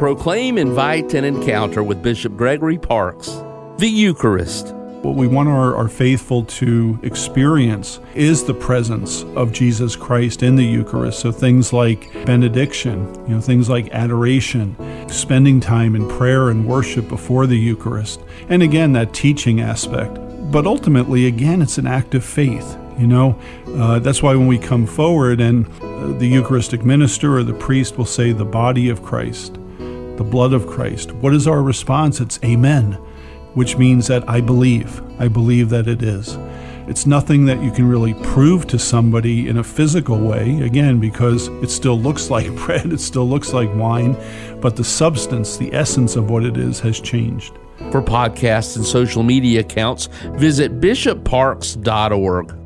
proclaim, invite, and encounter with Bishop Gregory Parks. The Eucharist. What we want our, our faithful to experience is the presence of Jesus Christ in the Eucharist. So things like benediction, you know, things like adoration, spending time in prayer and worship before the Eucharist. And again, that teaching aspect. But ultimately, again, it's an act of faith. You know, uh, that's why when we come forward and uh, the Eucharistic minister or the priest will say, the body of Christ, the blood of Christ, what is our response? It's Amen which means that I believe. I believe that it is. It's nothing that you can really prove to somebody in a physical way, again, because it still looks like bread, it still looks like wine, but the substance, the essence of what it is, has changed. For podcasts and social media accounts, visit bishopparks.org.